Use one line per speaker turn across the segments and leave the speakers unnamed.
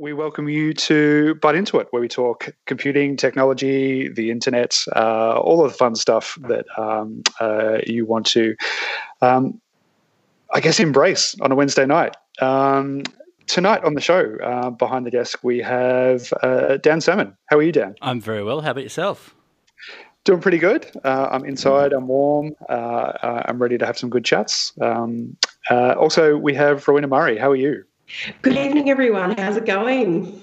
We welcome you to Byte Into It, where we talk computing, technology, the internet, uh, all of the fun stuff that um, uh, you want to, um, I guess, embrace on a Wednesday night. Um, tonight on the show, uh, behind the desk, we have uh, Dan Salmon. How are you, Dan?
I'm very well. How about yourself?
Doing pretty good. Uh, I'm inside. I'm warm. Uh, I'm ready to have some good chats. Um, also, we have Rowena Murray. How are you?
Good evening, everyone. How's it going?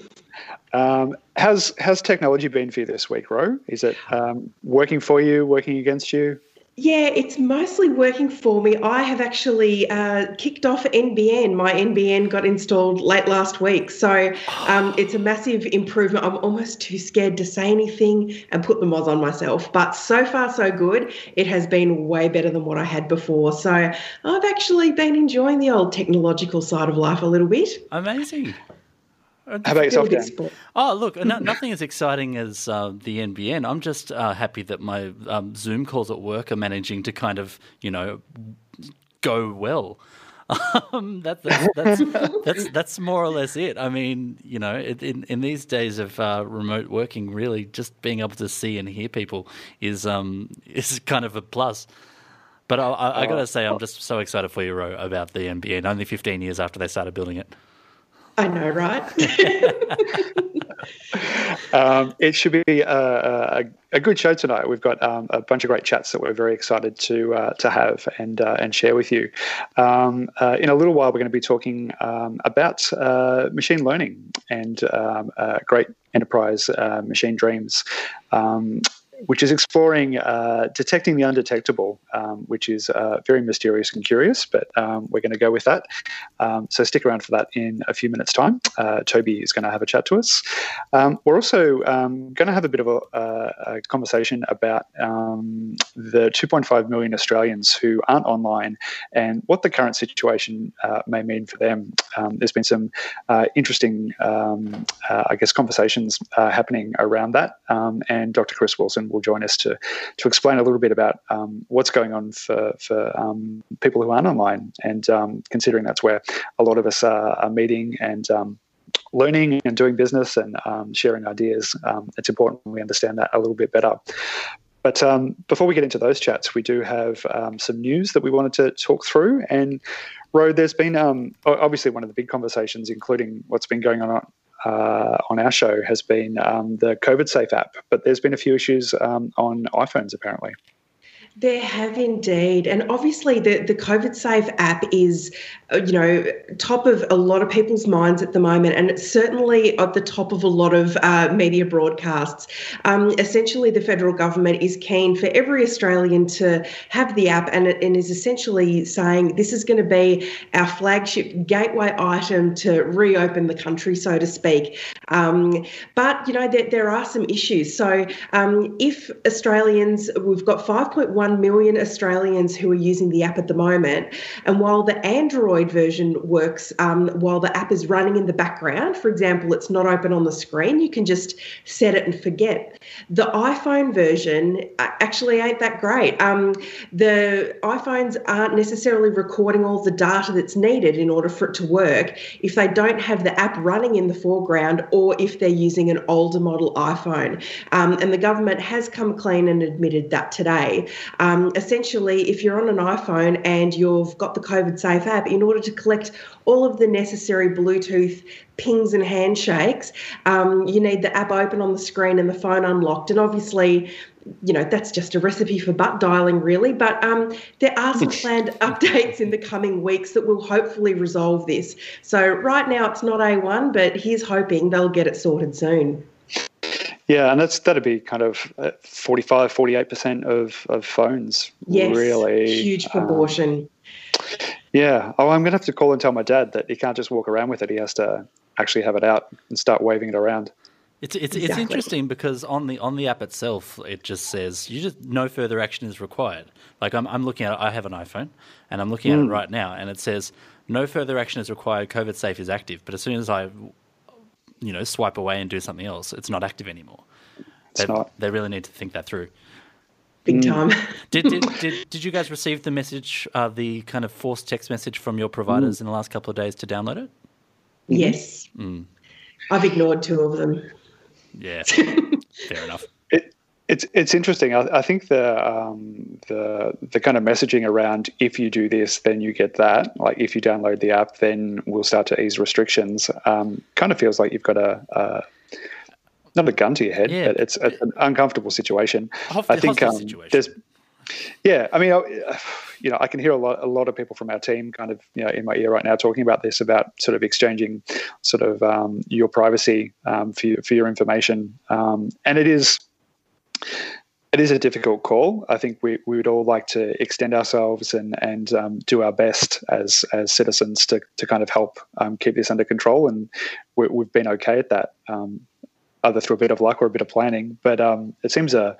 Um, how's how's technology been for you this week, Ro? Is it um, working for you, working against you?
Yeah, it's mostly working for me. I have actually uh, kicked off NBN. My NBN got installed late last week. So um, it's a massive improvement. I'm almost too scared to say anything and put the mods on myself. But so far, so good. It has been way better than what I had before. So I've actually been enjoying the old technological side of life a little bit.
Amazing.
How about yourself, Dan?
Oh, look, no, nothing as exciting as uh, the NBN. I'm just uh, happy that my um, Zoom calls at work are managing to kind of, you know, go well. Um, that, that's, that's, that's, that's more or less it. I mean, you know, in, in these days of uh, remote working, really just being able to see and hear people is um, is kind of a plus. But I, I, I got to say, I'm just so excited for you, Ro, about the NBN. Only 15 years after they started building it.
I know, right?
um, it should be a, a, a, good show tonight. We've got um, a bunch of great chats that we're very excited to uh, to have and uh, and share with you. Um, uh, in a little while, we're going to be talking um, about uh, machine learning and um, uh, great enterprise uh, machine dreams. Which is exploring uh, detecting the undetectable, um, which is uh, very mysterious and curious, but um, we're going to go with that. Um, so stick around for that in a few minutes' time. Uh, Toby is going to have a chat to us. Um, we're also um, going to have a bit of a, a conversation about um, the 2.5 million Australians who aren't online and what the current situation uh, may mean for them. there's been some uh, interesting, uh, I guess, conversations happening around that, and Dr. Chris Wilson will join us to to explain a little bit about um, what's going on for for um, people who aren't online, and um, considering that's where a lot of us are, are meeting and um, learning and doing business and um, sharing ideas. Um, it's important we understand that a little bit better. But um, before we get into those chats, we do have um, some news that we wanted to talk through. And Ro, there's been obviously one of the big conversations, including what's been going on uh, on our show has been um, the COVID Safe app, but there's been a few issues um, on iPhones apparently.
There have indeed. And obviously, the, the COVID Safe app is, uh, you know, top of a lot of people's minds at the moment, and it's certainly at the top of a lot of uh, media broadcasts. Um, essentially, the federal government is keen for every Australian to have the app, and, and is essentially saying this is going to be our flagship gateway item to reopen the country, so to speak. Um, but, you know, there, there are some issues. So, um, if Australians, we've got 5.1 million Australians who are using the app at the moment. And while the Android version works, um, while the app is running in the background, for example, it's not open on the screen, you can just set it and forget. The iPhone version uh, actually ain't that great. Um, the iPhones aren't necessarily recording all the data that's needed in order for it to work if they don't have the app running in the foreground or if they're using an older model iPhone. Um, and the government has come clean and admitted that today. Um, essentially, if you're on an iPhone and you've got the COVID Safe app, in order to collect all of the necessary Bluetooth pings and handshakes, um, you need the app open on the screen and the phone unlocked. And obviously, you know that's just a recipe for butt dialing really but um, there are some planned updates in the coming weeks that will hopefully resolve this so right now it's not a1 but he's hoping they'll get it sorted soon
yeah, and that's that'd be kind of uh, 45, 48% of, of phones.
Yes,
really
huge proportion. Um,
yeah. Oh, I'm going to have to call and tell my dad that he can't just walk around with it. He has to actually have it out and start waving it around.
It's it's exactly. it's interesting because on the on the app itself, it just says you just no further action is required. Like I'm I'm looking at it, I have an iPhone and I'm looking mm. at it hmm. right now, and it says no further action is required. COVID safe is active, but as soon as I, you know, swipe away and do something else, it's not active anymore. It's they, not. They really need to think that through.
Big hmm. time.
did, did, did, did you guys receive the message, uh, the kind of forced text message from your providers mm. in the last couple of days to download it?
Yes.
Mm.
I've ignored two of them.
Yeah, fair enough.
It, it's it's interesting. I, I think the um, the the kind of messaging around if you do this, then you get that. Like if you download the app, then we'll start to ease restrictions. Um, kind of feels like you've got a, a not a gun to your head, yeah. but it's, it's an uncomfortable situation.
I think um, there's
yeah, I mean, you know, I can hear a lot, a lot of people from our team kind of, you know, in my ear right now talking about this, about sort of exchanging sort of um, your privacy um, for, your, for your information. Um, and it is, it is a difficult call. I think we, we would all like to extend ourselves and and um, do our best as as citizens to to kind of help um, keep this under control, and we, have been okay at that, um, either through a bit of luck or a bit of planning. But um, it seems a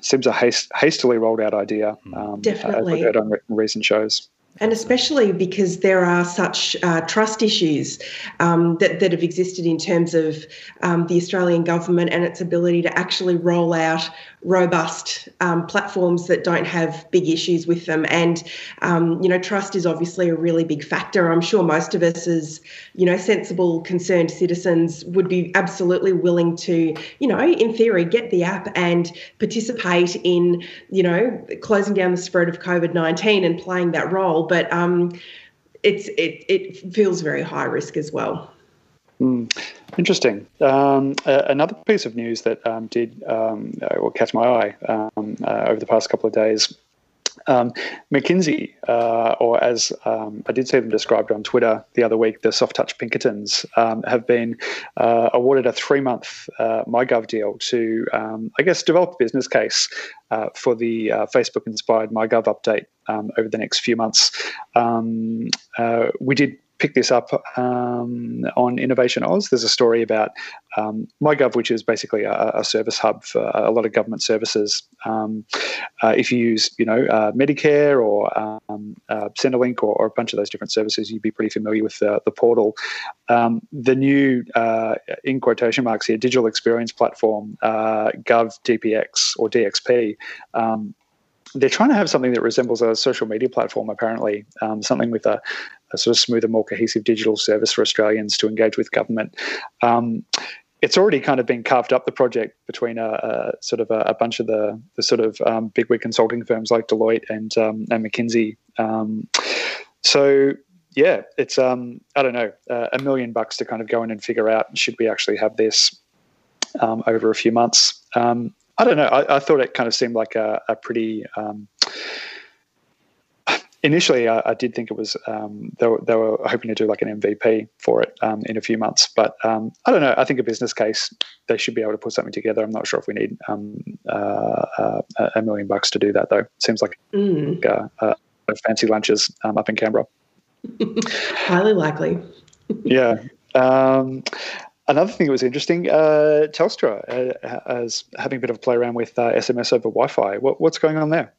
seems a haste, hastily rolled out idea.
Hmm. Um, Definitely,
as we've heard on recent shows
and especially because there are such uh, trust issues um, that, that have existed in terms of um, the Australian government and its ability to actually roll out robust um, platforms that don't have big issues with them. And, um, you know, trust is obviously a really big factor. I'm sure most of us, as, you know, sensible, concerned citizens, would be absolutely willing to, you know, in theory, get the app and participate in, you know, closing down the spread of COVID 19 and playing that role. But um, it's, it, it feels very high risk as well.
Mm. Interesting. Um, uh, another piece of news that um, did um, uh, catch my eye um, uh, over the past couple of days. Um, McKinsey, uh, or as um, I did see them described on Twitter the other week, the Soft Touch Pinkertons have been uh, awarded a three-month uh, MyGov deal to, I guess, develop a business case for the Facebook-inspired MyGov update over the next few months. we did pick this up um, on InnovationAus. There's a story about um, MyGov, which is basically a, a, service hub for a lot of government services. Um, uh, if you use, you know, uh, Medicare or um, uh, Centrelink or, or, a bunch of those different services, you'd be pretty familiar with the, the portal. Um, the new, uh, in quotation marks here, digital experience platform, uh, Gov DPX or DXP, um, they're trying to have something that resembles a social media platform, apparently, um, something with a, a sort of smoother, more cohesive digital service for Australians to engage with government. Um, it's already kind of been carved up the project between a, a sort of a, a, bunch of the, the sort of um, bigwig consulting firms like Deloitte and um, and McKinsey. Um, so yeah, it's um, I don't know uh, a million bucks to kind of go in and figure out should we actually have this um, over a few months. Um, I don't know. I, I, thought it kind of seemed like a, a pretty initially I, I, did think it was um, they, were, they were hoping to do like an MVP for it um, in a few months, but um, I don't know. I think a business case they should be able to put something together. I'm not sure if we need um, uh, uh, a million bucks to do that though. Seems like mm. uh, uh fancy lunches um, up in Canberra.
Highly likely.
yeah. Um, another thing that was interesting, uh, Telstra uh, as having a bit of a play around with SMS over Wi-Fi. What, what's going on there?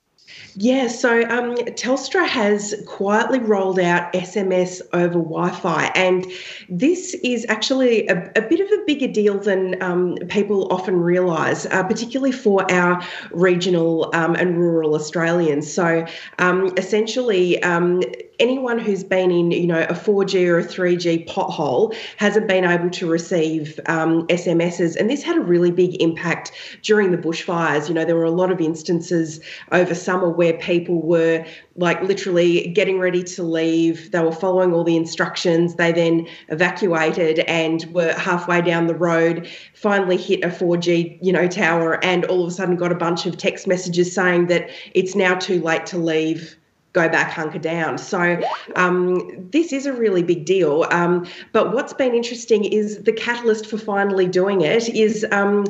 Yeah, so um, Telstra has quietly rolled out SMS over Wi Fi, and this is actually a, a, bit of a bigger deal than um, people often realise, uh, particularly for our regional um, and rural Australians. So um, essentially, um, anyone who's been in, you know, a 4G or a 3G pothole hasn't been able to receive um, SMSs. And this had a really big impact during the bushfires. You know, there were a lot of instances over summer where people were like literally getting ready to leave. They were following all the instructions. They then evacuated and were halfway down the road, finally hit a 4G, you know, tower, and all of a sudden got a bunch of text messages saying that it's now too late to leave go back, hunker down. So um, this is a really big deal. Um, but what's been interesting is the catalyst for finally doing it is. Um,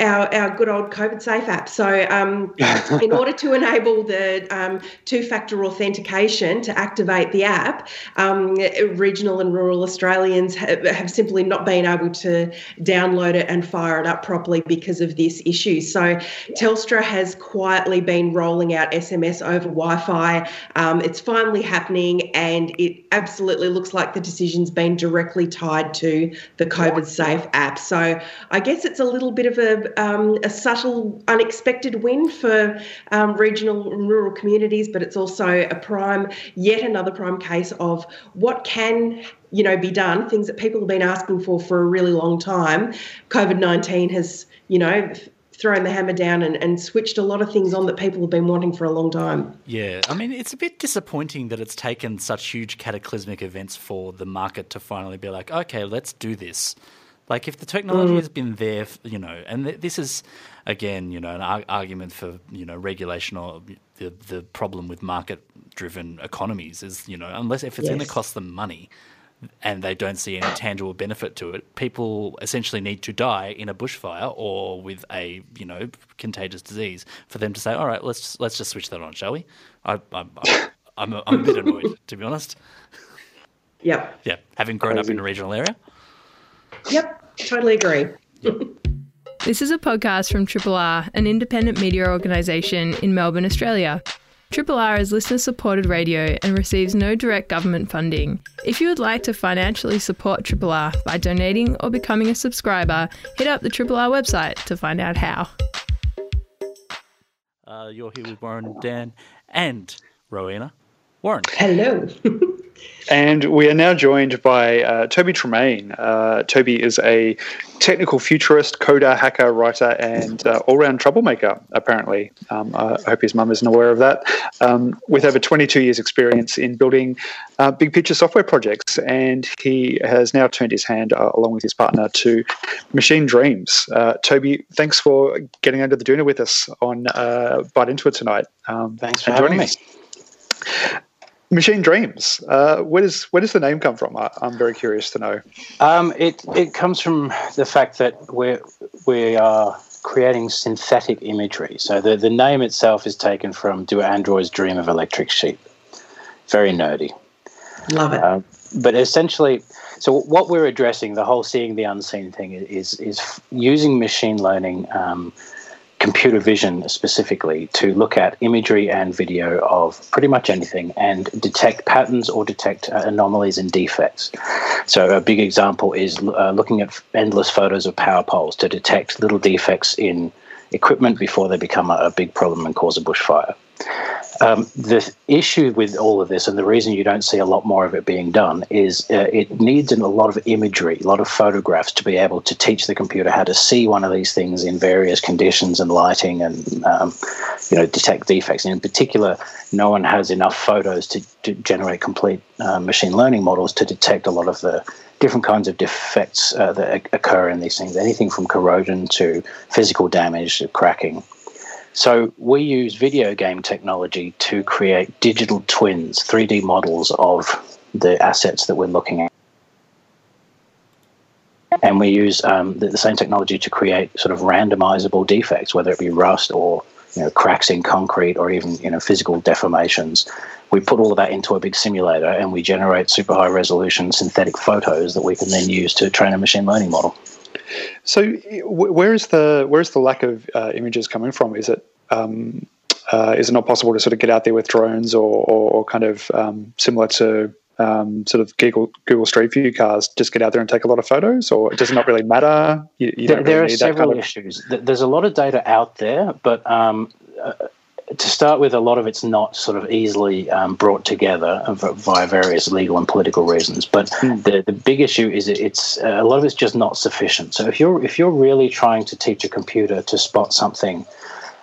our, our good old COVID safe app. So, um, in order to enable the um, two factor authentication to activate the app, um, regional and rural Australians have, have, simply not been able to download it and fire it up properly because of this issue. So, Telstra has quietly been rolling out SMS over Wi Fi. Um, it's finally happening, and it absolutely looks like the decision's been directly tied to the COVID Safe app. So, I guess it's a little bit of a um, a subtle, unexpected win for um, regional and rural communities, but it's also a prime, yet another prime case of what can you know be done. Things that people have been asking for for a really long time. COVID nineteen has you know thrown the hammer down and, and switched a lot of things on that people have been wanting for a long time.
Yeah, I mean, it's a bit disappointing that it's taken such huge cataclysmic events for the market to finally be like, okay, let's do this. Like if the technology mm. has been there, you know, and th- this is again, you know, an ar- argument for you know regulation or the the problem with market-driven economies is you know unless if it's yes. going to cost them money and they don't see any tangible benefit to it, people essentially need to die in a bushfire or with a you know contagious disease for them to say, all right, let's let's just switch that on, shall we? I, I, I I'm, a, I'm a bit annoyed to be honest.
Yeah.
Yeah, having grown up in a regional area.
Yep, totally agree.
this is a podcast from Triple R, an independent media organisation in Melbourne, Australia. Triple R is listener supported radio and receives no direct government funding. If you would like to financially support Triple R by donating or becoming a subscriber, hit up the Triple R website to find out how.
Uh, you're here with Warren, Dan, and Rowena. Warren.
Hello.
And we are now joined by uh, Toby Tremayne. Uh, Toby is a technical futurist, coder, hacker, writer, and uh, all round troublemaker, apparently. Um, I hope his mum isn't aware of that. Um, with over 22 years' experience in building uh, big picture software projects. And he has now turned his hand, uh, along with his partner, to Machine Dreams. Uh, Toby, thanks for getting under the doona with us on uh, Byte Into It tonight.
Um, thanks for having me.
Machine Dreams. Uh, where does where does the name come from? I, am very curious to know.
Um, it it comes from the fact that we're we are creating synthetic imagery. So the the name itself is taken from Do Androids Dream of Electric Sheep? Very nerdy.
Love it. Uh,
but essentially, so what we're addressing, the whole seeing the unseen thing, is is using machine learning. Um, computer vision specifically to look at imagery and video of pretty much anything and detect patterns or detect uh, anomalies and defects. So, a big example is uh, looking at endless photos of power poles to detect little defects in equipment before they become a, a big problem and cause a bushfire. Um, the issue with all of this, and the reason you don't see a lot more of it being done, is uh, it needs a lot of imagery, a lot of photographs to be able to teach the computer how to see one of these things in various conditions and lighting, and um, you know detect defects. And in particular, no one has enough photos to, to generate complete uh, machine learning models to detect a lot of the different kinds of defects uh, that occur in these things. Anything from corrosion to physical damage to cracking. So we use video game technology to create digital twins, 3D models of the assets that we're looking at. And we use um, the, the, same technology to create sort of randomizable defects, whether it be rust or you know, cracks in concrete or even you know, physical deformations. We put all of that into a big simulator and we generate super high resolution synthetic photos that we can then use to train a machine learning model.
So, where is the where is the lack of uh, images coming from? Is it um, uh, is it not possible to sort of get out there with drones or, or, or kind of um, similar to um, sort of Google Google Street View cars, just get out there and take a lot of photos, or does it not really matter?
You, you there, there are several kind of... issues. There's a lot of data out there, but um, uh, to start with, a lot of it's not sort of easily um, brought together via various legal and political reasons. But mm. the, the big issue is it's uh, a lot of it's just not sufficient. So if you're if you're really trying to teach a computer to spot something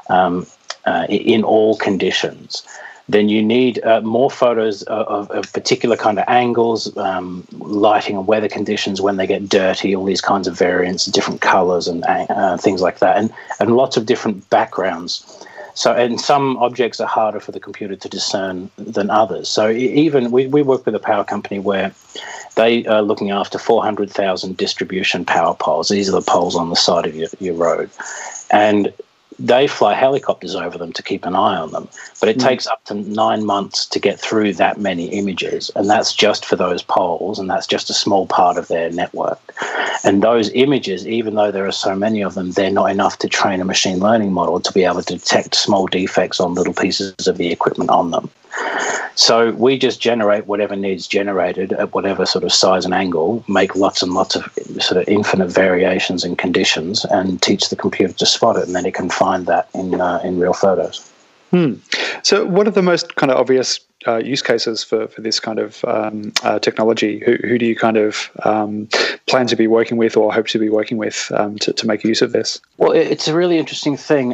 um, uh, in all conditions, then you need uh, more photos of, of, particular kind of angles, um, lighting and weather conditions when they get dirty, all these kinds of variants, different colors and uh, things like that, and, and lots of different backgrounds So, and some objects are harder for the computer to discern than others. So, even we, we work with a power company where they are looking after 400,000 distribution power poles. These are the poles on the side of your, your road. And they fly helicopters over them to keep an eye on them, but it mm. takes up to nine months to get through that many images, and that's just for those poles, and that's just a small part of their network. And those images, even though there are so many of them, they're not enough to train a machine learning model to be able to detect small defects on little pieces of the equipment on them. So we just generate whatever needs generated at whatever sort of size and angle, make lots and lots of sort of infinite variations and conditions, and teach the computer to spot it, and then it can find that in uh, in real photos.
Hmm. So, what are the most kind of obvious uh, use cases for, for this kind of um, uh, technology? Who, who do you kind of um, plan to be working with or hope to be working with um, to, to make use of this?
Well, it's a really interesting thing.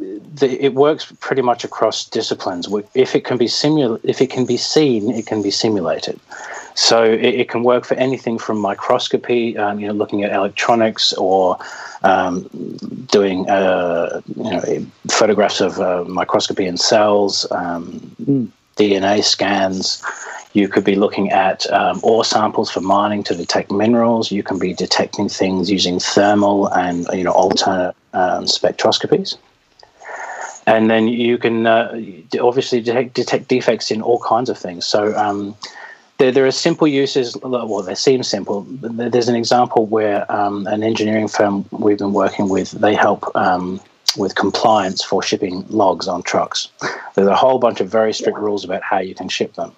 The, it works pretty much across disciplines. If it can be simul- if it can be seen, it can be simulated. So it, it can work for anything from microscopy, um, you know, looking at electronics, or um, doing uh, you know photographs of uh, microscopy in cells, um, mm. DNA scans. You could be looking at um, ore samples for mining to detect minerals. You can be detecting things using thermal and you know alternate um, spectroscopies and then you can uh, obviously detect, detect, defects in all kinds of things. So um, there, there are simple uses. Well, they seem simple. There's an example where um, an engineering firm we've been working with they help um, with compliance for shipping logs on trucks. There's a whole bunch of very strict rules about how you can ship them.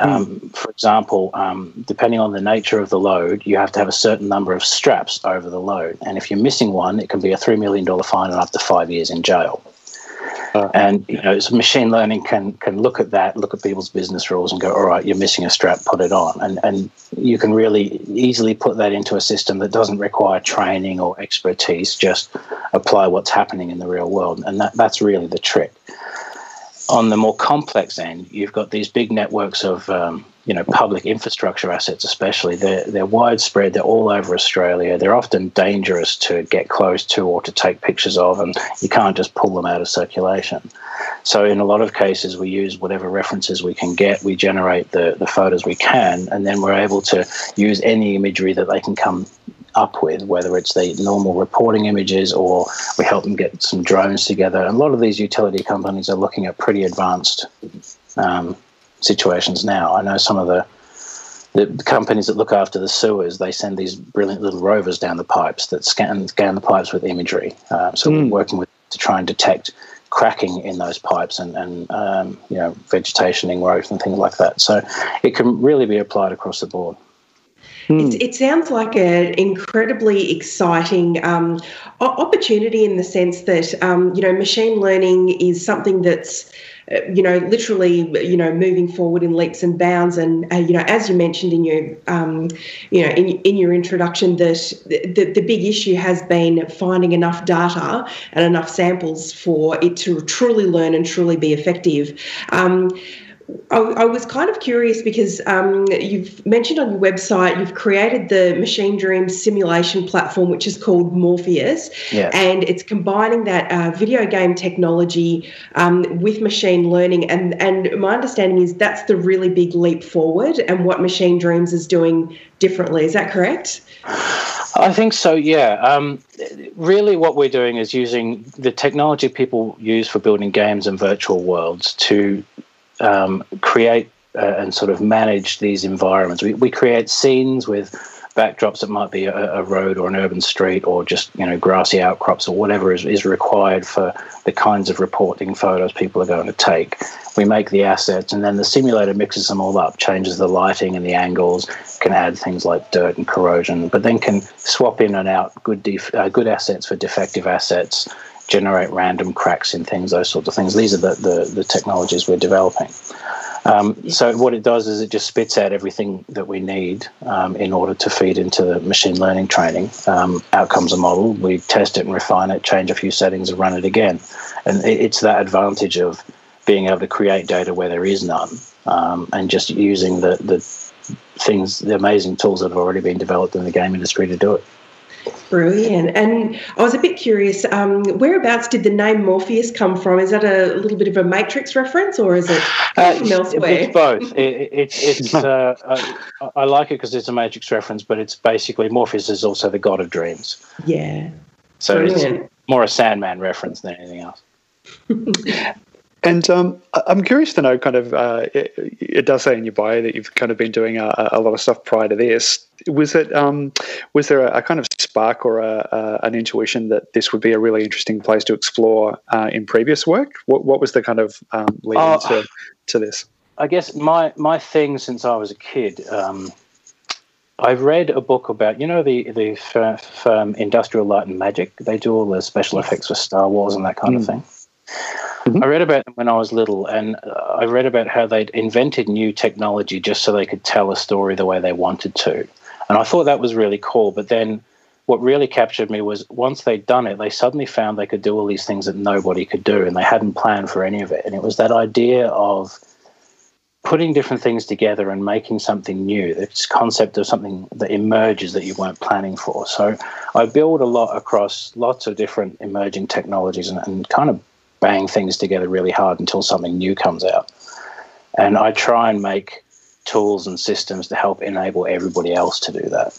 Um, mm. For example, um, depending on the nature of the load, you have to have a certain number of straps over the load. And if you're missing one, it can be a $3 million fine and up to five years in jail. Uh, and you know, so machine learning can can look at that, look at people's business rules, and go, all right, you're missing a strap, put it on, and and you can really easily put that into a system that doesn't require training or expertise. Just apply what's happening in the real world, and that that's really the trick. On the more complex end, you've got these big networks of um, you know public infrastructure assets especially they're they're widespread they're all over Australia they're often dangerous to get close to or to take pictures of and you can't just pull them out of circulation so in a lot of cases we use whatever references we can get we generate the the photos we can and then we're able to use any imagery that they can come up with, whether it's the normal reporting images or we help them get some drones together. And a lot of these utility companies are looking at pretty advanced um, situations now. I know some of the the companies that look after the sewers, they send these brilliant little rovers down the pipes that scan scan the pipes with imagery. Uh, so mm. we're hmm. working with to try and detect cracking in those pipes and, and um, you know vegetation in growth and things like that. So it can really be applied across the board.
It, it, sounds like an incredibly exciting um, opportunity in the sense that um, you know machine learning is something that's uh, you know, literally, you know, moving forward in leaps and bounds. And uh, you know, as you mentioned in your, um, you know, in, in your introduction, that the, the big issue has been finding enough data and enough samples for it to truly learn and truly be effective. Um, I, I, was kind of curious because um, you've mentioned on your website you've created the Machine Dream simulation platform, which is called Morpheus,
yes.
and it's combining that uh, video game technology um, with machine learning. And and my understanding is that's the really big leap forward, and what Machine Dreams is doing differently. Is that correct?
I think so. Yeah. Um, really, what we're doing is using the technology people use for building games and virtual worlds to um, create uh, and sort of manage these environments. We, we create scenes with backdrops that might be a, a, road or an urban street or just you know grassy outcrops or whatever is, is required for the kinds of reporting photos people are going to take. We make the assets and then the simulator mixes them all up, changes the lighting and the angles, can add things like dirt and corrosion, but then can swap in and out good def- uh, good assets for defective assets generate random cracks in things, those sorts of things. These are the, the, the technologies we're developing. Um, so what it does is it just spits out everything that we need um, in order to feed into the machine learning training. Um, out comes a model. We test it and refine it, change a few settings, and run it again. And it, it's that advantage of being able to create data where there is none, um, and just using the the things, the amazing tools that have already been developed in the game industry to do it.
Brilliant. And I was a bit curious, um, whereabouts did the name Morpheus come from? Is that a little bit of a Matrix reference or is it uh, elsewhere?
It's both. It, it, it's, uh, I, I, like it because it's a Matrix reference, but it's basically Morpheus is also the god of dreams.
Yeah.
So Brilliant. it's more a Sandman reference than anything else.
And um, I'm curious to know, kind of, uh, it, it, does say in your bio that you've kind of been doing a, a lot of stuff prior to this. Was it, um, was there a, a, kind of spark or a, an intuition that this would be a really interesting place to explore uh, in previous work? What, what was the kind of um, lead uh, to, to this?
I guess my my thing since I was a kid. Um, I've read a book about you know the the firm Industrial Light and Magic. They do all the special effects for Star Wars and that kind mm. of thing. Mm-hmm. I read about them when I was little, and uh, I read about how they'd invented new technology just so they could tell a story the way they wanted to. And I thought that was really cool. But then what really captured me was once they'd done it, they suddenly found they could do all these things that nobody could do, and they hadn't planned for any of it. And it was that idea of putting different things together and making something new, this concept of something that emerges that you weren't planning for. So I build a lot across lots of different emerging technologies and, and kind of bang things together really hard until something new comes out. And I try and make tools and systems to help enable everybody else to do that.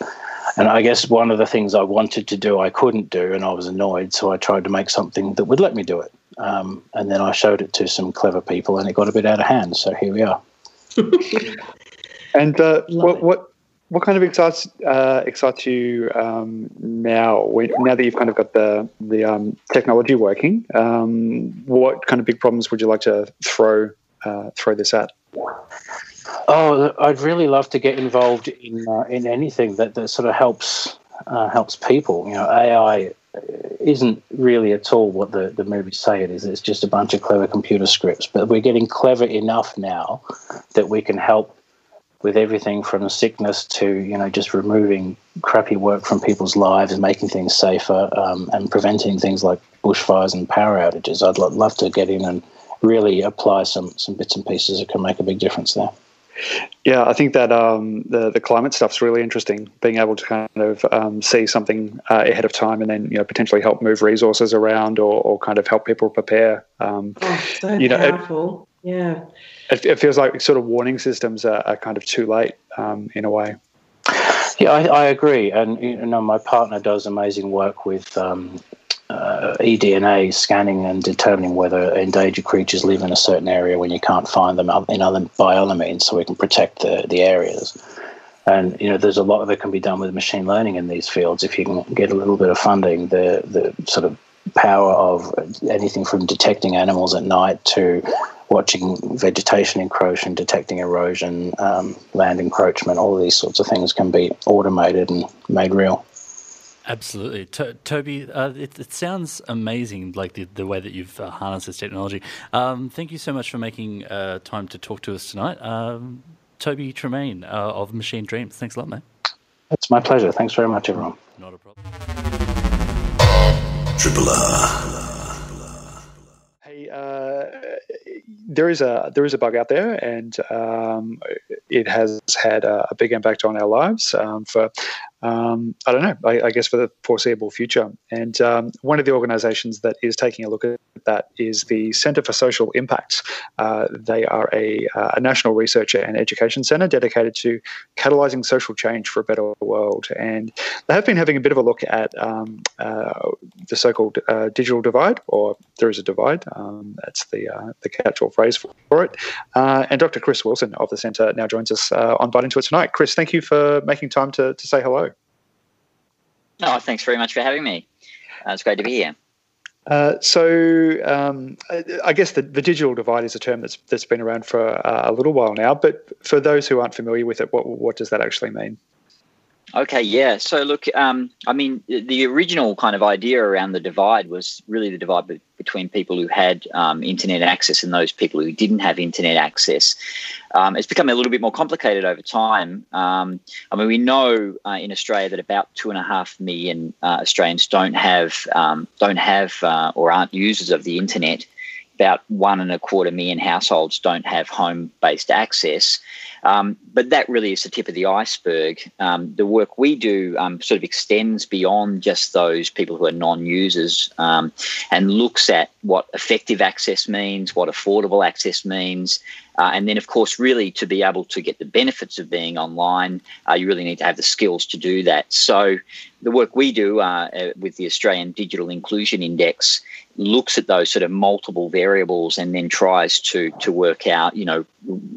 And I guess one of the things I wanted to do, I couldn't do, and I was annoyed. So I tried to make something that would let me do it. Um, and then I showed it to some clever people, and it got a bit out of hand. So here we are.
and uh, what, what what kind of excites uh, excites you um, now? When, now that you've kind of got the the um, technology working, um, what kind of big problems would you like to throw uh, throw this at?
Oh, I'd really love to get involved in uh, in anything that, that sort of helps uh, helps people. You know, AI isn't really at all what the, the movies say it is. It's just a bunch of clever computer scripts. But we're getting clever enough now that we can help with everything from sickness to you know just removing crappy work from people's lives and making things safer um, and preventing things like bushfires and power outages. I'd lo- love to get in and really apply some some bits and pieces that can make a big difference there.
Yeah, I think that um, the the climate stuff's really interesting. Being able to kind of um, see something uh, ahead of time and then you know potentially help move resources around or, or kind of help people prepare. Um,
oh, so you know, powerful. It, yeah
it, it, feels like sort of warning systems are, are kind of too late um, in a way.
Yeah, I, I, agree. And you know, my partner does amazing work with um, uh, eDNA scanning and determining whether endangered creatures live in a certain area when you can't find them in other means, so we can protect the, the areas. And you know, there's a lot that can be done with machine learning in these fields if you can get a little bit of funding. The the sort of power of anything from detecting animals at night to watching vegetation encroaching, detecting erosion, um, land encroachment, all of these sorts of things can be automated and made real.
Absolutely, to- Toby. Uh, it, it, sounds amazing, like the, the way that you've uh, harnessed this technology. Um, thank you so much for making uh, time to talk to us tonight, um, Toby Tremayne uh, of Machine Dreams. Thanks a lot, mate.
It's my pleasure. Thanks very much, everyone.
Not a problem.
Triple R uh, there is a there is a bug out there, and um, it has had a, a, big impact on our lives um, for um, I don't know, I, I, guess for the foreseeable future. And um, one of the organisations that is taking a look at that is the Centre for Social Impacts. Uh, they are a, uh, a, national research and education centre dedicated to catalysing social change for a better world. And they have been having a bit of a look at um, uh, the so-called uh, digital divide, or there is a divide. Um, that's the uh, the catch-all phrase for it. Uh, and Dr. Chris Wilson of the centre now joins us on Byte Into It tonight. Chris, thank you for making time to, to say hello.
Oh, thanks very much for having me. Uh, it's great to be here.
Uh, so um, I guess the, the, digital divide is a term that's that's been around for uh, a little while now. But for those who aren't familiar with it, what what does that actually mean?
Okay, yeah. So look, um, I mean, the original kind of idea around the divide was really the divide be- between people who had um, internet access and those people who didn't have internet access. Um, it's become a little bit more complicated over time. Um, I mean, we know uh, in Australia that about two and a half million uh, Australians don't have um, don't have uh, or aren't users of the internet. About one and a quarter million households don't have home-based access. Um, but that really is the tip of the iceberg. Um, the work we do um, sort of extends beyond just those people who are non-users um, and looks at what effective access means, what affordable access means, uh, and then, of course, really to be able to get the benefits of being online, uh, you really need to have the skills to do that. So, the work we do uh, uh with the Australian Digital Inclusion Index looks at those sort of multiple variables and then tries to to work out, you know,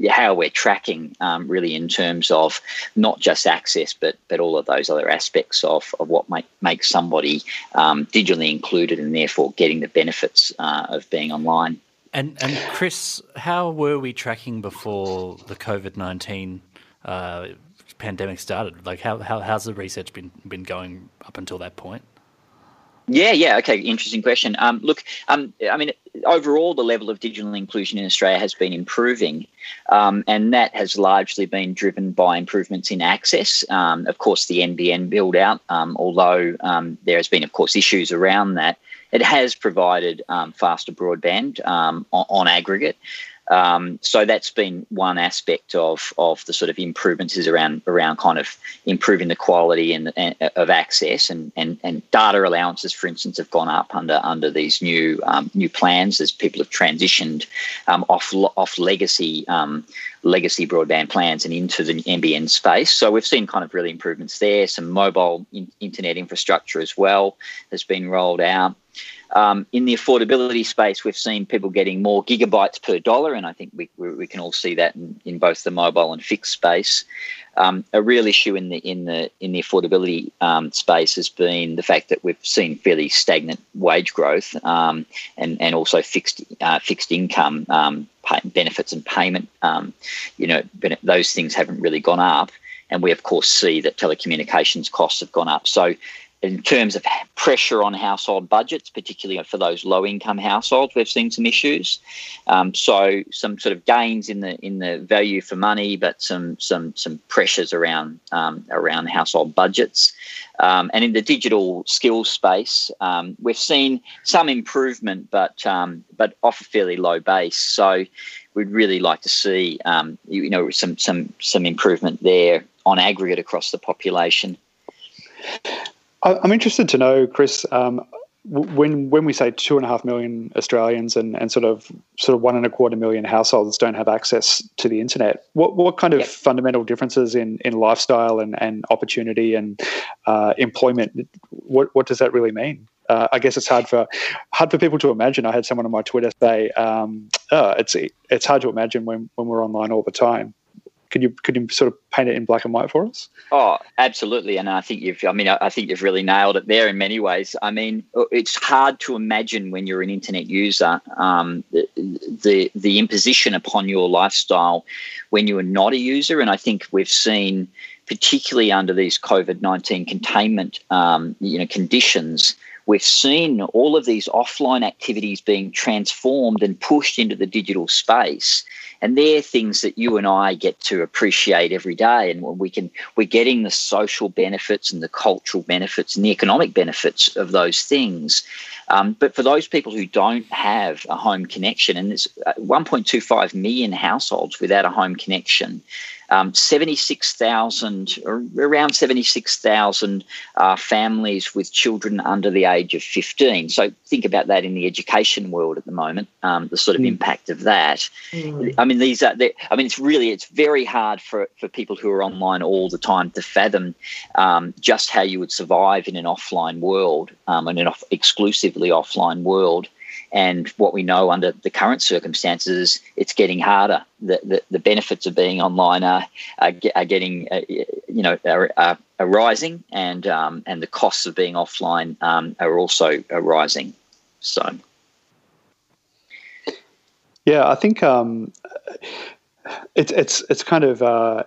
how we're tracking um, really in terms of not just access, but but all of those other aspects of, of what make, makes somebody um, digitally included and therefore getting the benefits uh, of being online.
And and Chris, how were we tracking before the COVID nineteen uh, pandemic started? Like, how, how how's the research been been going up until that point?
Yeah, yeah. Okay, interesting question. Um, look, um, I mean, overall, the level of digital inclusion in Australia has been improving, um, and that has largely been driven by improvements in access. Um, of course, the NBN build out, um, although um, there has been, of course, issues around that, it has provided faster broadband on, on aggregate. Um, so that's been one aspect of of the sort of improvements is around around kind of improving the quality and, and of access and, and and data allowances, for instance, have gone up under under these new um, new plans as people have transitioned um, off off legacy um, legacy broadband plans and into the NBN space. So we've seen kind of really improvements there. Some mobile in, internet infrastructure as well has been rolled out. Um, in the affordability space, we've seen people getting more gigabytes per dollar, and I think we, we can all see that in, in both the mobile and fixed space. Um, a real issue in the in the in the affordability um, space has been the fact that we've seen fairly stagnant wage growth um, and and also fixed uh, fixed income um, benefits and payment. Um, you know, those things haven't really gone up, and we of course see that telecommunications costs have gone up. So in terms of pressure on household budgets, particularly for those low income households, we've seen some issues. Um, so some sort of gains in the in the value for money, but some some some pressures around um, around household budgets. Um, and in the digital skills space, um, we've seen some improvement, but um, but off a fairly low base. So we'd really like to see um, you know some some some improvement there on aggregate across the population.
I'm interested to know, Chris, um, when when we say two and a half million Australians and, and sort of sort of one and a quarter million households don't have access to the internet, what what kind of yep. fundamental differences in, in lifestyle and, and opportunity and uh, employment? What what does that really mean? Uh, I guess it's hard for hard for people to imagine. I had someone on my Twitter say, um, "Oh, it's it's hard to imagine when when we're online all the time." Could you could you sort of paint it in black and white for us?
Oh, absolutely. And I think you've I mean I think you've really nailed it there in many ways. I mean, it's hard to imagine when you're an internet user um, the, the the imposition upon your lifestyle when you are not a user. And I think we've seen particularly under these COVID nineteen containment um, you know conditions we've seen all of these offline activities being transformed and pushed into the digital space and they're things that you and I get to appreciate every day. And we can we're getting the social benefits and the cultural benefits and the economic benefits of those things. Um, but for those people who don't have a home connection, and there's uh, 1.25 million households without a home connection, um, 76,000, around 76,000 uh, families with children under the age of 15. So think about that in the education world at the moment, um, the sort of mm. impact of that. Mm. I mean, these are, I mean, it's really, it's very hard for, for people who are online all the time to fathom um, just how you would survive in an offline world, um, in an off- exclusively offline world. And what we know under the current circumstances, it's getting harder. The, the, the benefits of being online are, are, are getting, uh, you know, are, are, are, rising, and um, and the costs of being offline um, are also rising. So,
yeah, I think um, it's it's it's kind of. Uh,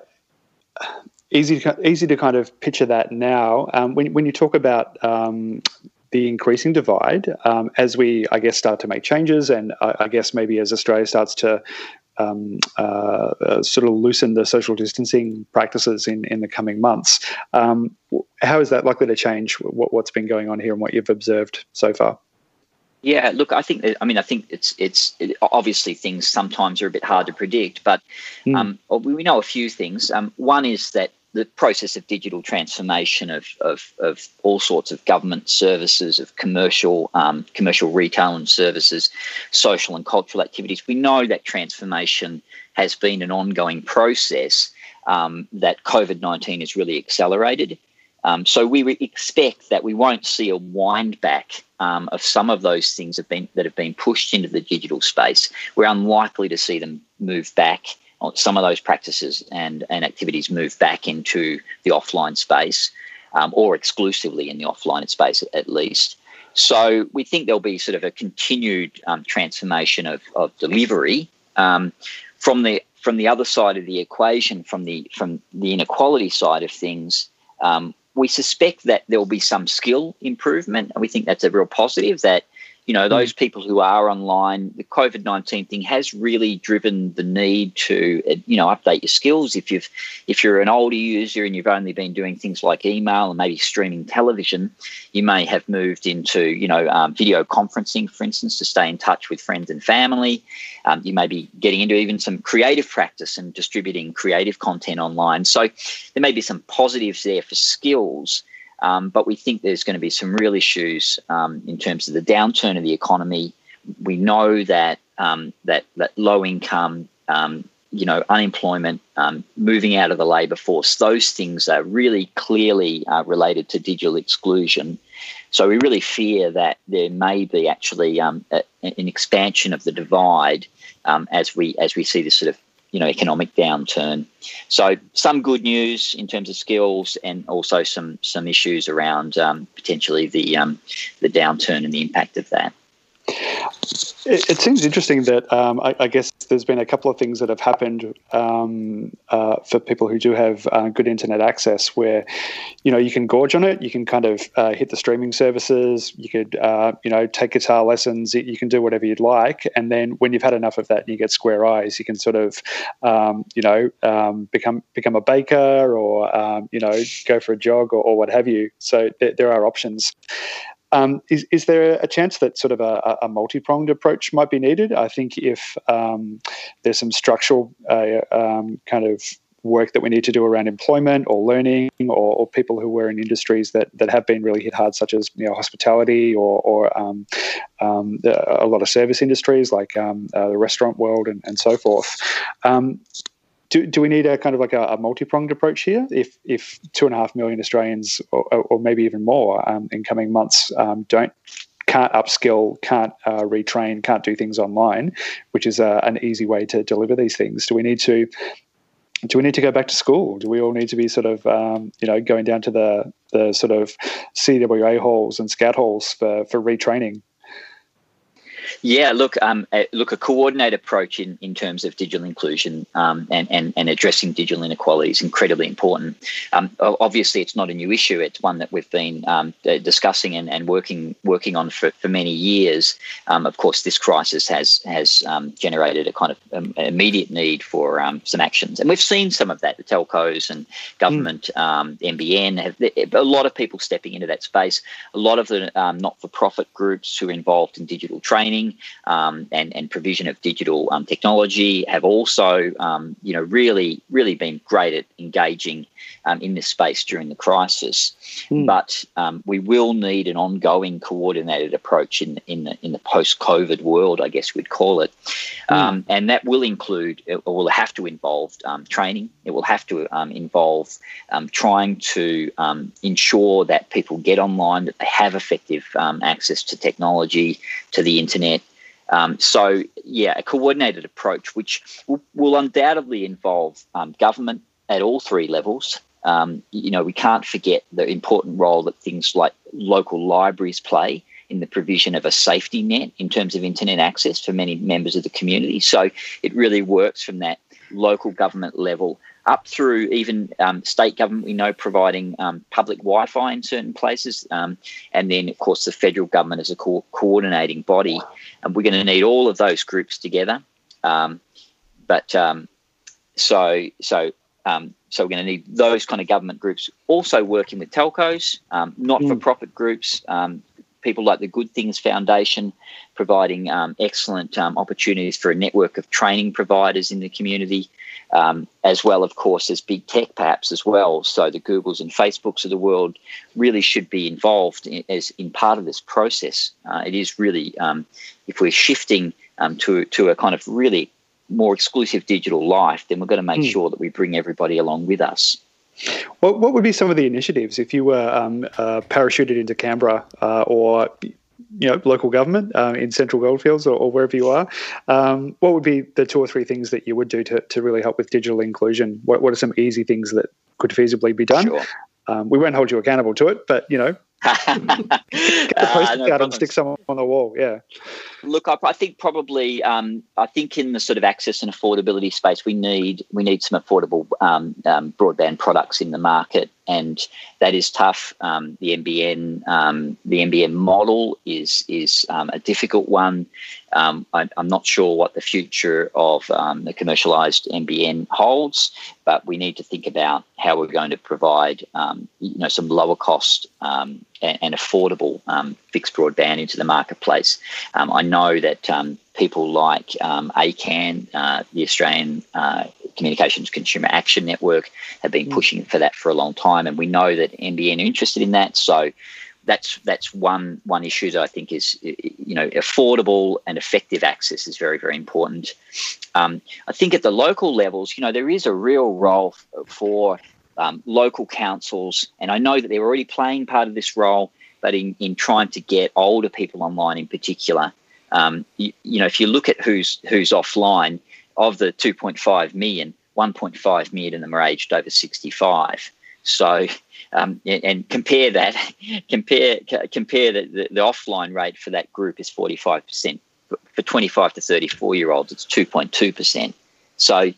easy to, easy to kind of picture that now. Um, when, when you talk about um, the increasing divide um, as we, I guess, start to make changes, and I, I guess maybe as Australia starts to um, uh, uh, sort of loosen the social distancing practices in, in the coming months. Um, how is that likely to change what, what's been going on here and what you've observed so far?
Yeah, look, I think I mean I think it's it's it, obviously things sometimes are a bit hard to predict, but mm. um, we know a few things. Um, one is that the process of digital transformation of, of, of all sorts of government services, of commercial um, commercial retail and services, social and cultural activities. We know that transformation has been an ongoing process um, that COVID nineteen has really accelerated. Um, so we expect that we won't see a wind back um, of some of those things have been, that have been pushed into the digital space. We're unlikely to see them move back. Some of those practices and, and activities move back into the offline space, um, or exclusively in the offline space at least. So we think there'll be sort of a continued um, transformation of, of delivery um, from the from the other side of the equation, from the from the inequality side of things. Um, we suspect that there will be some skill improvement, and we think that's a real positive. That you know those mm. people who are online the covid-19 thing has really driven the need to uh, you know update your skills. If you've if you're an older user and you've only been doing things like email and maybe streaming television you may have moved into you know um, video conferencing for instance to stay in touch with friends and family. Um, you may be getting into even some creative practice and distributing creative content online. So there may be some positives there for skills um, but we think there's going to be some real issues um, in terms of the downturn of the economy. We know that um, that that low income, um, you know, unemployment, um, moving out of the labour force, those things are really clearly uh, related to digital exclusion. So we really fear that there may be actually um, a, an expansion of the divide as we as we see this sort of you know economic downturn. So some good news in terms of skills, and also some some issues around um, potentially the um, the downturn and the impact of that.
It, it seems interesting that um, I, I, guess there's been a couple of things that have happened um, uh, for people who do have uh, good internet access, where you know you can gorge on it, you can kind of uh, hit the streaming services, you could uh, you know take guitar lessons, you can do whatever you'd like, and then when you've had enough of that, and you get square eyes, you can sort of um, you know um, become become a baker or um, you know go for a jog or, or what have you. So th- there are options. Um, is, is there a chance that sort of a, a multi pronged approach might be needed? I think if um, there's some structural uh, um, kind of work that we need to do around employment or learning or, or, people who were in industries that, that have been really hit hard, such as you know hospitality or, or um, um, a lot of service industries like um, uh, the restaurant world and, and so forth. Do, do we need a kind of like a, a multi pronged approach here? If if two and a half million Australians, or, or maybe even more, um, in coming months, um, don't can't upskill, can't uh, retrain, can't do things online, which is uh, an easy way to deliver these things. Do we need to? Do we need to go back to school? Do we all need to be sort of, um, you know, going down to the the sort of CWA halls and scout halls for for retraining?
Yeah, look, um, a, look, a coordinated approach in, in terms of digital inclusion um, and, and, and addressing digital inequality is incredibly important. Um, obviously, it's not a new issue. It's one that we've been um, discussing and, and working working on for, for many years. Um, of course, this crisis has has um, generated a kind of immediate need for some actions, and we've seen some of that. The telcos and government, mm. NBN, have, a lot of people stepping into that space. A lot of the not-for-profit groups who are involved in digital training training um, and, and provision of digital um, technology have also, um, you know, really, really been great at engaging um, in this space during the crisis. Mm. But um, we will need an ongoing coordinated approach in, in the, in the post-COVID world, I guess we'd call it. Mm. and that will include, it will have to involve training. It will have to involve trying to ensure that people get online, that they have effective access to technology, to the internet, um, so, yeah, a coordinated approach, which will, will undoubtedly involve um, government at all three levels. Um, you know, we can't forget the important role that things like local libraries play in the provision of a safety net in terms of internet access for many members of the community. So it really works from that local government level up through even um, state government, we know, providing um, public Wi Fi in certain places. Um, and then, of course, the federal government as a co- coordinating body. And we're going to need all of those groups together. Um, but um, so, so, um, so we're going to need those kind of government groups also working with telcos, not for profit groups, people like the Good Things Foundation, providing um, excellent um, opportunities for a network of training providers in the community, um, as well, of course, as big tech perhaps as well. So the Googles and Facebooks of the world really should be involved in, as in part of this process. Uh, it is really, um, if we're shifting um, to to a kind of really more exclusive digital life, then we're going to make mm. sure that we bring everybody along with us.
What, what would be some of the initiatives if you were um, uh, parachuted into Canberra uh, or you know local government um, in Central Goldfields or, or wherever you are? Um, what would be the two or three things that you would do to, to really help with digital inclusion? What, what are some easy things that could feasibly be done? Sure. Um, we won't hold you accountable to it, but you know, get the post uh, no out and stick someone on the wall. Yeah.
Look, I, I think probably um, I think in the sort of access and affordability space, we need we need some affordable um, um, broadband products in the market, and that is tough. Um, the NBN um, the NBN model is is um, a difficult one. I, am not sure what the future of the commercialised NBN holds, but we need to think about how we're going to provide you know some lower cost and, and, affordable fixed broadband into the marketplace. I know that um, people like um, ACCAN, uh, the Australian uh, Communications Consumer Action Network, have been mm. pushing for that for a long time, and we know that NBN are interested in that. So that's that's one one issue that I think is you know affordable and effective access is very very important. Um, I think at the local levels, you know, there is a real role for um, local councils, and I know that they're already playing part of this role. But in, in trying to get older people online in particular, um, you, you, know, if you look at who's who's offline, of the 2.5 million, 1.5 million of them are aged over 65. So, um, and compare that, compare compare the, the, the, offline rate for that group is 45%. For 25 to 34 year olds, it's 2.2%. So,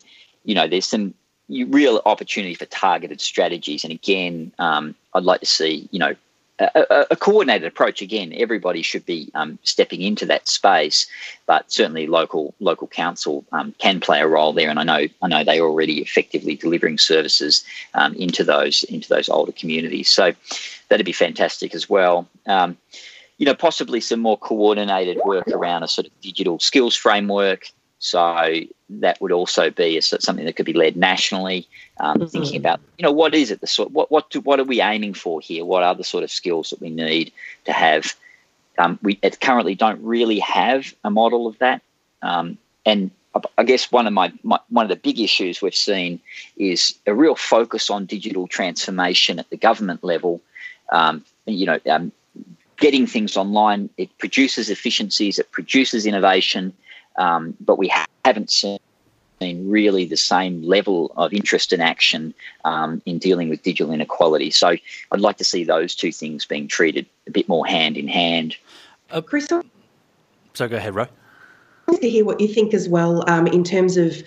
you know, there's some real opportunity for targeted strategies. And again, um, I'd like to see, you know, a, a, coordinated approach. Again everybody should be um, stepping into that space but certainly local local council um, can play a role there. And I know I know they're already effectively delivering services um, into those into those older communities. So that'd be fantastic as well. Um, you know possibly some more coordinated work around a sort of digital skills framework so that would also be a, something that could be led nationally. Um, mm-hmm. Thinking about, you know, what is it? The sort, what what do, what are we aiming for here? What are the sort of skills that we need to have? Um, we currently don't really have a model of that, um, and I guess one of my, my, one of the big issues we've seen is a real focus on digital transformation at the government level. Um, you know, um, getting things online it produces efficiencies, it produces innovation um, but we ha- haven't seen really the same level of interest and action um, in dealing with digital inequality. So I'd like to see those two things being treated a bit more hand in hand.
Uh, Crystal?
So go ahead, Ro.
To hear what you think as well um, in terms of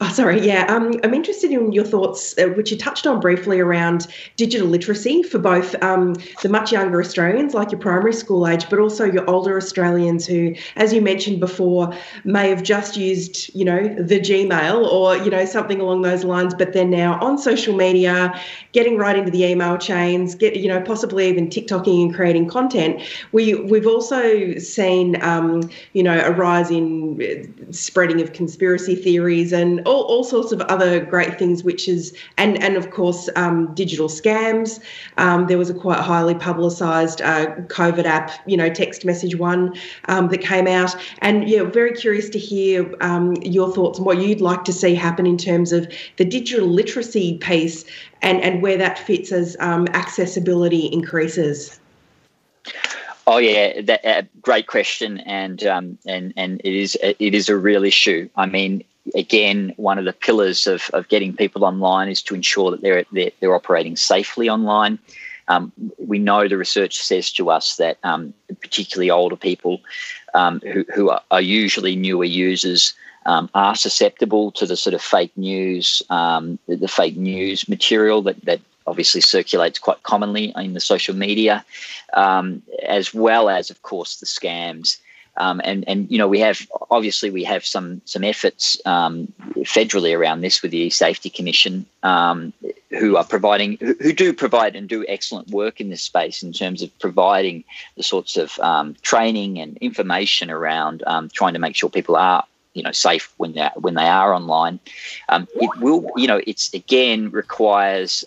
Oh, sorry, yeah. Um, I'm interested in your thoughts, uh, which you touched on briefly around digital literacy for both um, the much younger Australians, like your primary school age, but also your older Australians who, as you mentioned before, may have just used, you know, the Gmail or, you know, something along those lines, but they're now on social media, getting right into the email chains, get, you know, possibly even TikToking and creating content. We, we've also seen, um, you know, a rise in uh, spreading of conspiracy theories and all, all sorts of other great things, which is, and, and of course, um, digital scams. Um, there was a quite highly publicised uh, COVID app, you know, text message one um, that came out. And yeah, very curious to hear um, your thoughts on what you'd like to see happen in terms of the digital literacy piece and, and where that fits as um, accessibility increases.
Oh yeah, that, uh, great question, and um, and and it is it is a real issue. I mean, again, one of the pillars of, of getting people online is to ensure that they're they're, they're operating safely online. Um, we know the research says to us that um, particularly older people um, who, who are, are, usually newer users um, are susceptible to the sort of fake news, um, the, the, fake news material that, that obviously circulates quite commonly in the social media, um, as well as, of course, the scams. Um, and and you know we have obviously we have some some efforts um, federally around this with the Safety Commission, um, who are providing, who do provide and do excellent work in this space in terms of providing the sorts of um, training and information around um, trying to make sure people are you know safe when they when they are online. Um, it will you know it's again requires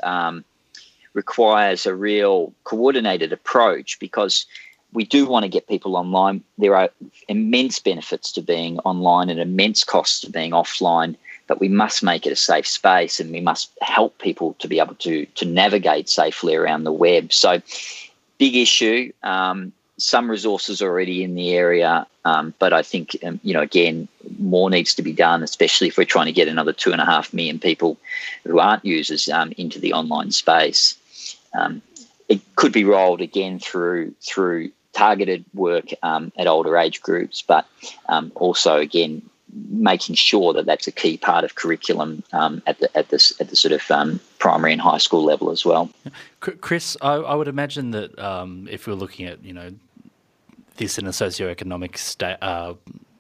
requires a real coordinated approach because we do want to get people online. There are immense benefits to being online and immense costs to being offline, but we must make it a safe space and we must help people to be able to to navigate safely around the web. So, big issue. Um, some resources already in the area, um, but I think um, you know again more needs to be done, especially if we're trying to get another two and a half million people who aren't users um, into the online space. Um, it could be rolled again through through targeted work um, at older age groups, but um, also again making sure that that's a key part of curriculum um, at the at this at the sort of um, primary and high school level as well.
Chris, I, I would imagine that um, if we're looking at you know this in a socioeconomic sta- uh,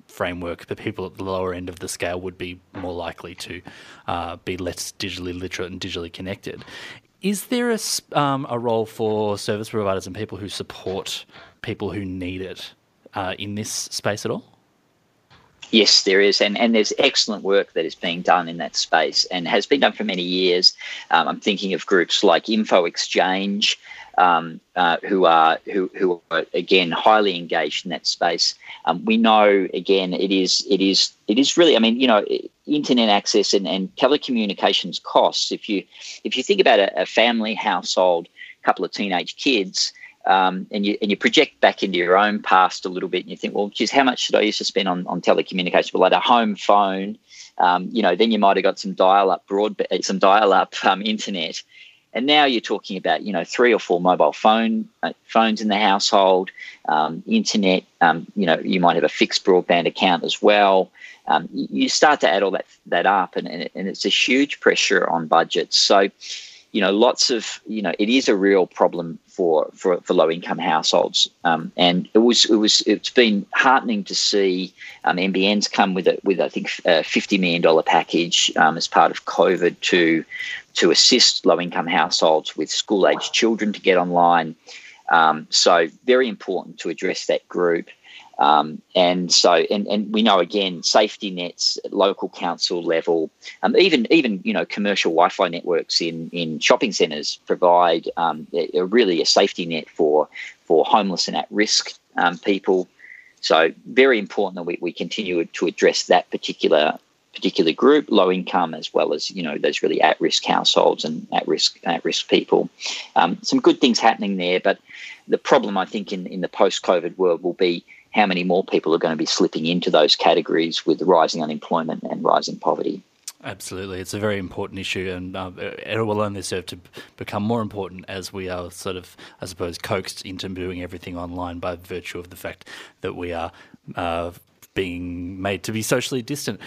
framework, the people at the lower end of the scale would be more likely to uh, be less digitally literate and digitally connected. Is there a, um, a role for service providers and people who support people who need it uh, in this space at all?
Yes, there is, and and there's excellent work that is being done in that space, and has been done for many years. Um, I'm thinking of groups like Infoxchange, um, uh, who are who who are again highly engaged in that space. Um, we know again it is it is it is really I mean you know internet access and, and telecommunications costs. If you if you think about a, a family household, couple of teenage kids. Um, and you and you project back into your own past a little bit, and you think, well, geez, how much should I used to spend on, on telecommunications? Well, like a home phone, um, you know, then you might have got some dial-up broadband, some dial-up um, internet, and now you're talking about you know three or four mobile phone uh, phones in the household, um, internet. Um, you know you might have a fixed broadband account as well. Um, you start to add all that that up, and, and, and it's a huge pressure on budgets. So you know, lots of, you know, it is a real problem for for, for low income households, um, and it was it was it's been heartening to see um, NBN's come with it with I think a fifty million dollar package um, as part of COVID to to assist low income households with school age children to get online. Um, so very important to address that group. Um, and so, and, and we know again, safety nets at local council level, um, even even you know commercial Wi-Fi networks in in shopping centres provide um, a, a really a safety net for for homeless and at risk um, people. So very important that we, we continue to address that particular particular group, low income, as well as you know those really at risk households and at risk at risk people. Um, some good things happening there, but the problem I think in in the post COVID world will be how many more people are going to be slipping into those categories with rising unemployment and rising poverty.
Absolutely, it's a very important issue, and uh, it will only serve to become more important as we are sort of, I suppose, coaxed into doing everything online by virtue of the fact that we are uh, being made to be socially distant.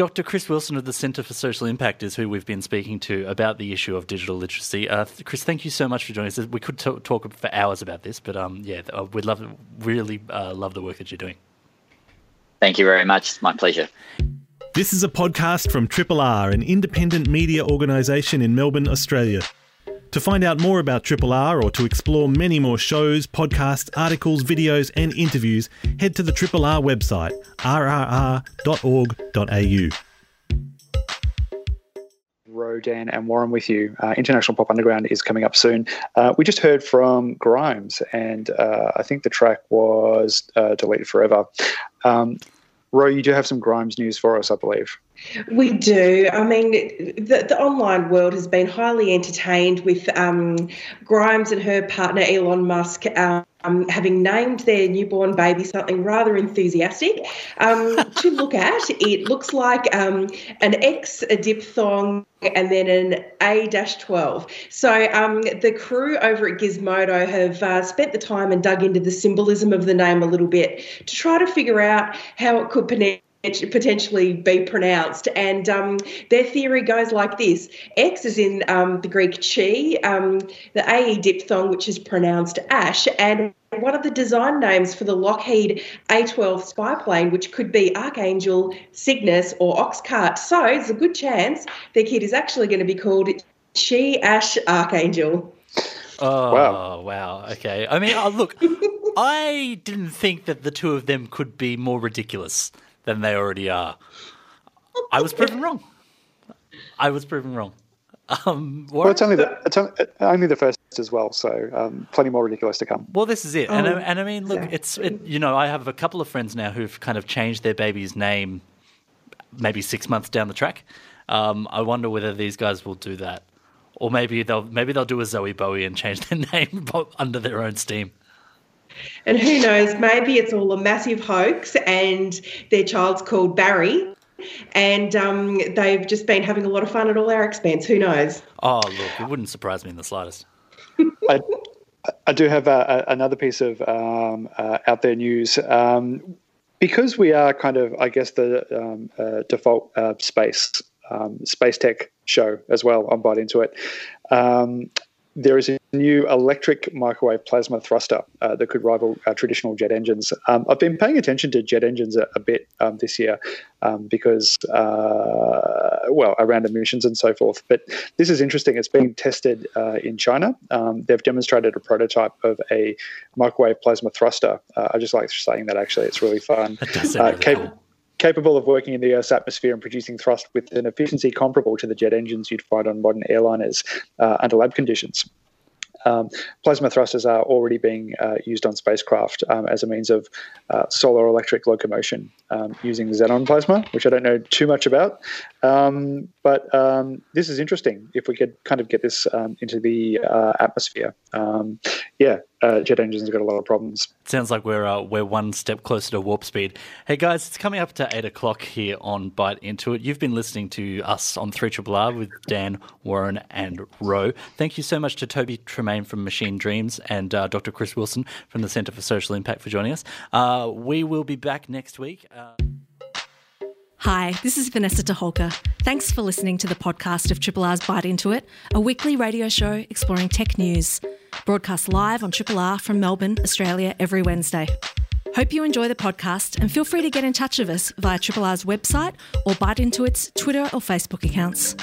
Dr. Chris Wilson of the Centre for Social Impact is who we've been speaking to about the issue of digital literacy. Uh, Chris, thank you so much for joining us. We could t- talk for hours about this, but um, yeah, uh, we'd love, really uh, love the work that you're doing.
Thank you very much. It's my pleasure.
This is a podcast from Triple R, an independent media organisation in Melbourne, Australia. To find out more about Triple R or to explore many more shows, podcasts, articles, videos, and interviews, head to the Triple R website, rrr.org.au.
Rodan and Warren with you. Uh, International Pop Underground is coming up soon. Uh, we just heard from Grimes, and uh, I think the track was uh, Deleted Forever. Um, you do have some Grimes news for us, I believe.
We do. I mean, the, the online world has been highly entertained with um, Grimes and her partner Elon Musk um, having named their newborn baby something rather enthusiastic. Um, to look at, it looks like um, an X, a diphthong, and then an A 12. So um, the crew over at Gizmodo have uh, spent the time and dug into the symbolism of the name a little bit to try to figure out how it could potentially be pronounced. And um, their theory goes like this X is in um, the Greek chi, um, the AE diphthong, which is pronounced ash, and one of the design names for the Lockheed A12 spy plane, which could be Archangel, Cygnus, or Oxcart. So it's a good chance their kid is actually going to be called She Ash Archangel.
Oh wow! wow. Okay. I mean, uh, look, I didn't think that the two of them could be more ridiculous than they already are. I was proven wrong. I was proven wrong. Um,
well, it's only the it's only the first as well, so um, plenty more ridiculous to come.
Well, this is it, oh, and and I mean, look, exactly. it's it, you know, I have a couple of friends now who've kind of changed their baby's name, maybe six months down the track. Um, I wonder whether these guys will do that, or maybe they'll maybe they'll do a Zowie Bowie and change their name under their own steam.
And who knows? Maybe it's all a massive hoax, and their child's called Barry, and um, they've just been having a lot of fun at all our expense. Who knows?
Oh, look, it wouldn't surprise me in the slightest.
I, I do have a, a, another piece of um, uh, out there news. Um, because we are kind of, I guess, the um, uh, default uh, space um, space tech show as well I'm Byte Into It. There is a new electric microwave plasma thruster uh, that could rival uh, traditional jet engines. Um, I've been paying attention to jet engines a, a bit um, this year um, because, uh, well, around emissions and so forth. But this is interesting. It's being tested uh, in China. Um, they've demonstrated a prototype of a microwave plasma thruster. Uh, I just like saying that actually, it's really fun.
Really
cap- capable of working in the Earth's atmosphere and producing thrust with an efficiency comparable to the jet engines you'd find on modern airliners uh, under lab conditions. Um, plasma thrusters are already being uh, used on spacecraft um, as a means of uh, solar electric locomotion um, using xenon plasma, which I don't know too much about. Um, but um, this is interesting if we could kind of get this um, into the uh, atmosphere. yeah, uh, jet engines have got a lot of problems.
Sounds like we're uh, we're one step closer to warp speed. Hey guys, it's coming up to eight o'clock here on Byte Into It. You've been listening to us on Three Triple R with Dan, Warren, and Ro. Thank you so much to Toby Tremayne from Machine Dreams and uh, Dr. Chris Wilson from the Centre for Social Impact for joining us. Uh, we will be back next week. Uh,
Hi, this is Vanessa Toholka. Thanks for listening to the podcast of Triple R's Byte Into It, a weekly radio show exploring tech news, broadcast live on Triple R from Melbourne, Australia, every Wednesday. Hope you enjoy the podcast and feel free to get in touch with us via Triple R's website or Byte Into It's Twitter or Facebook accounts.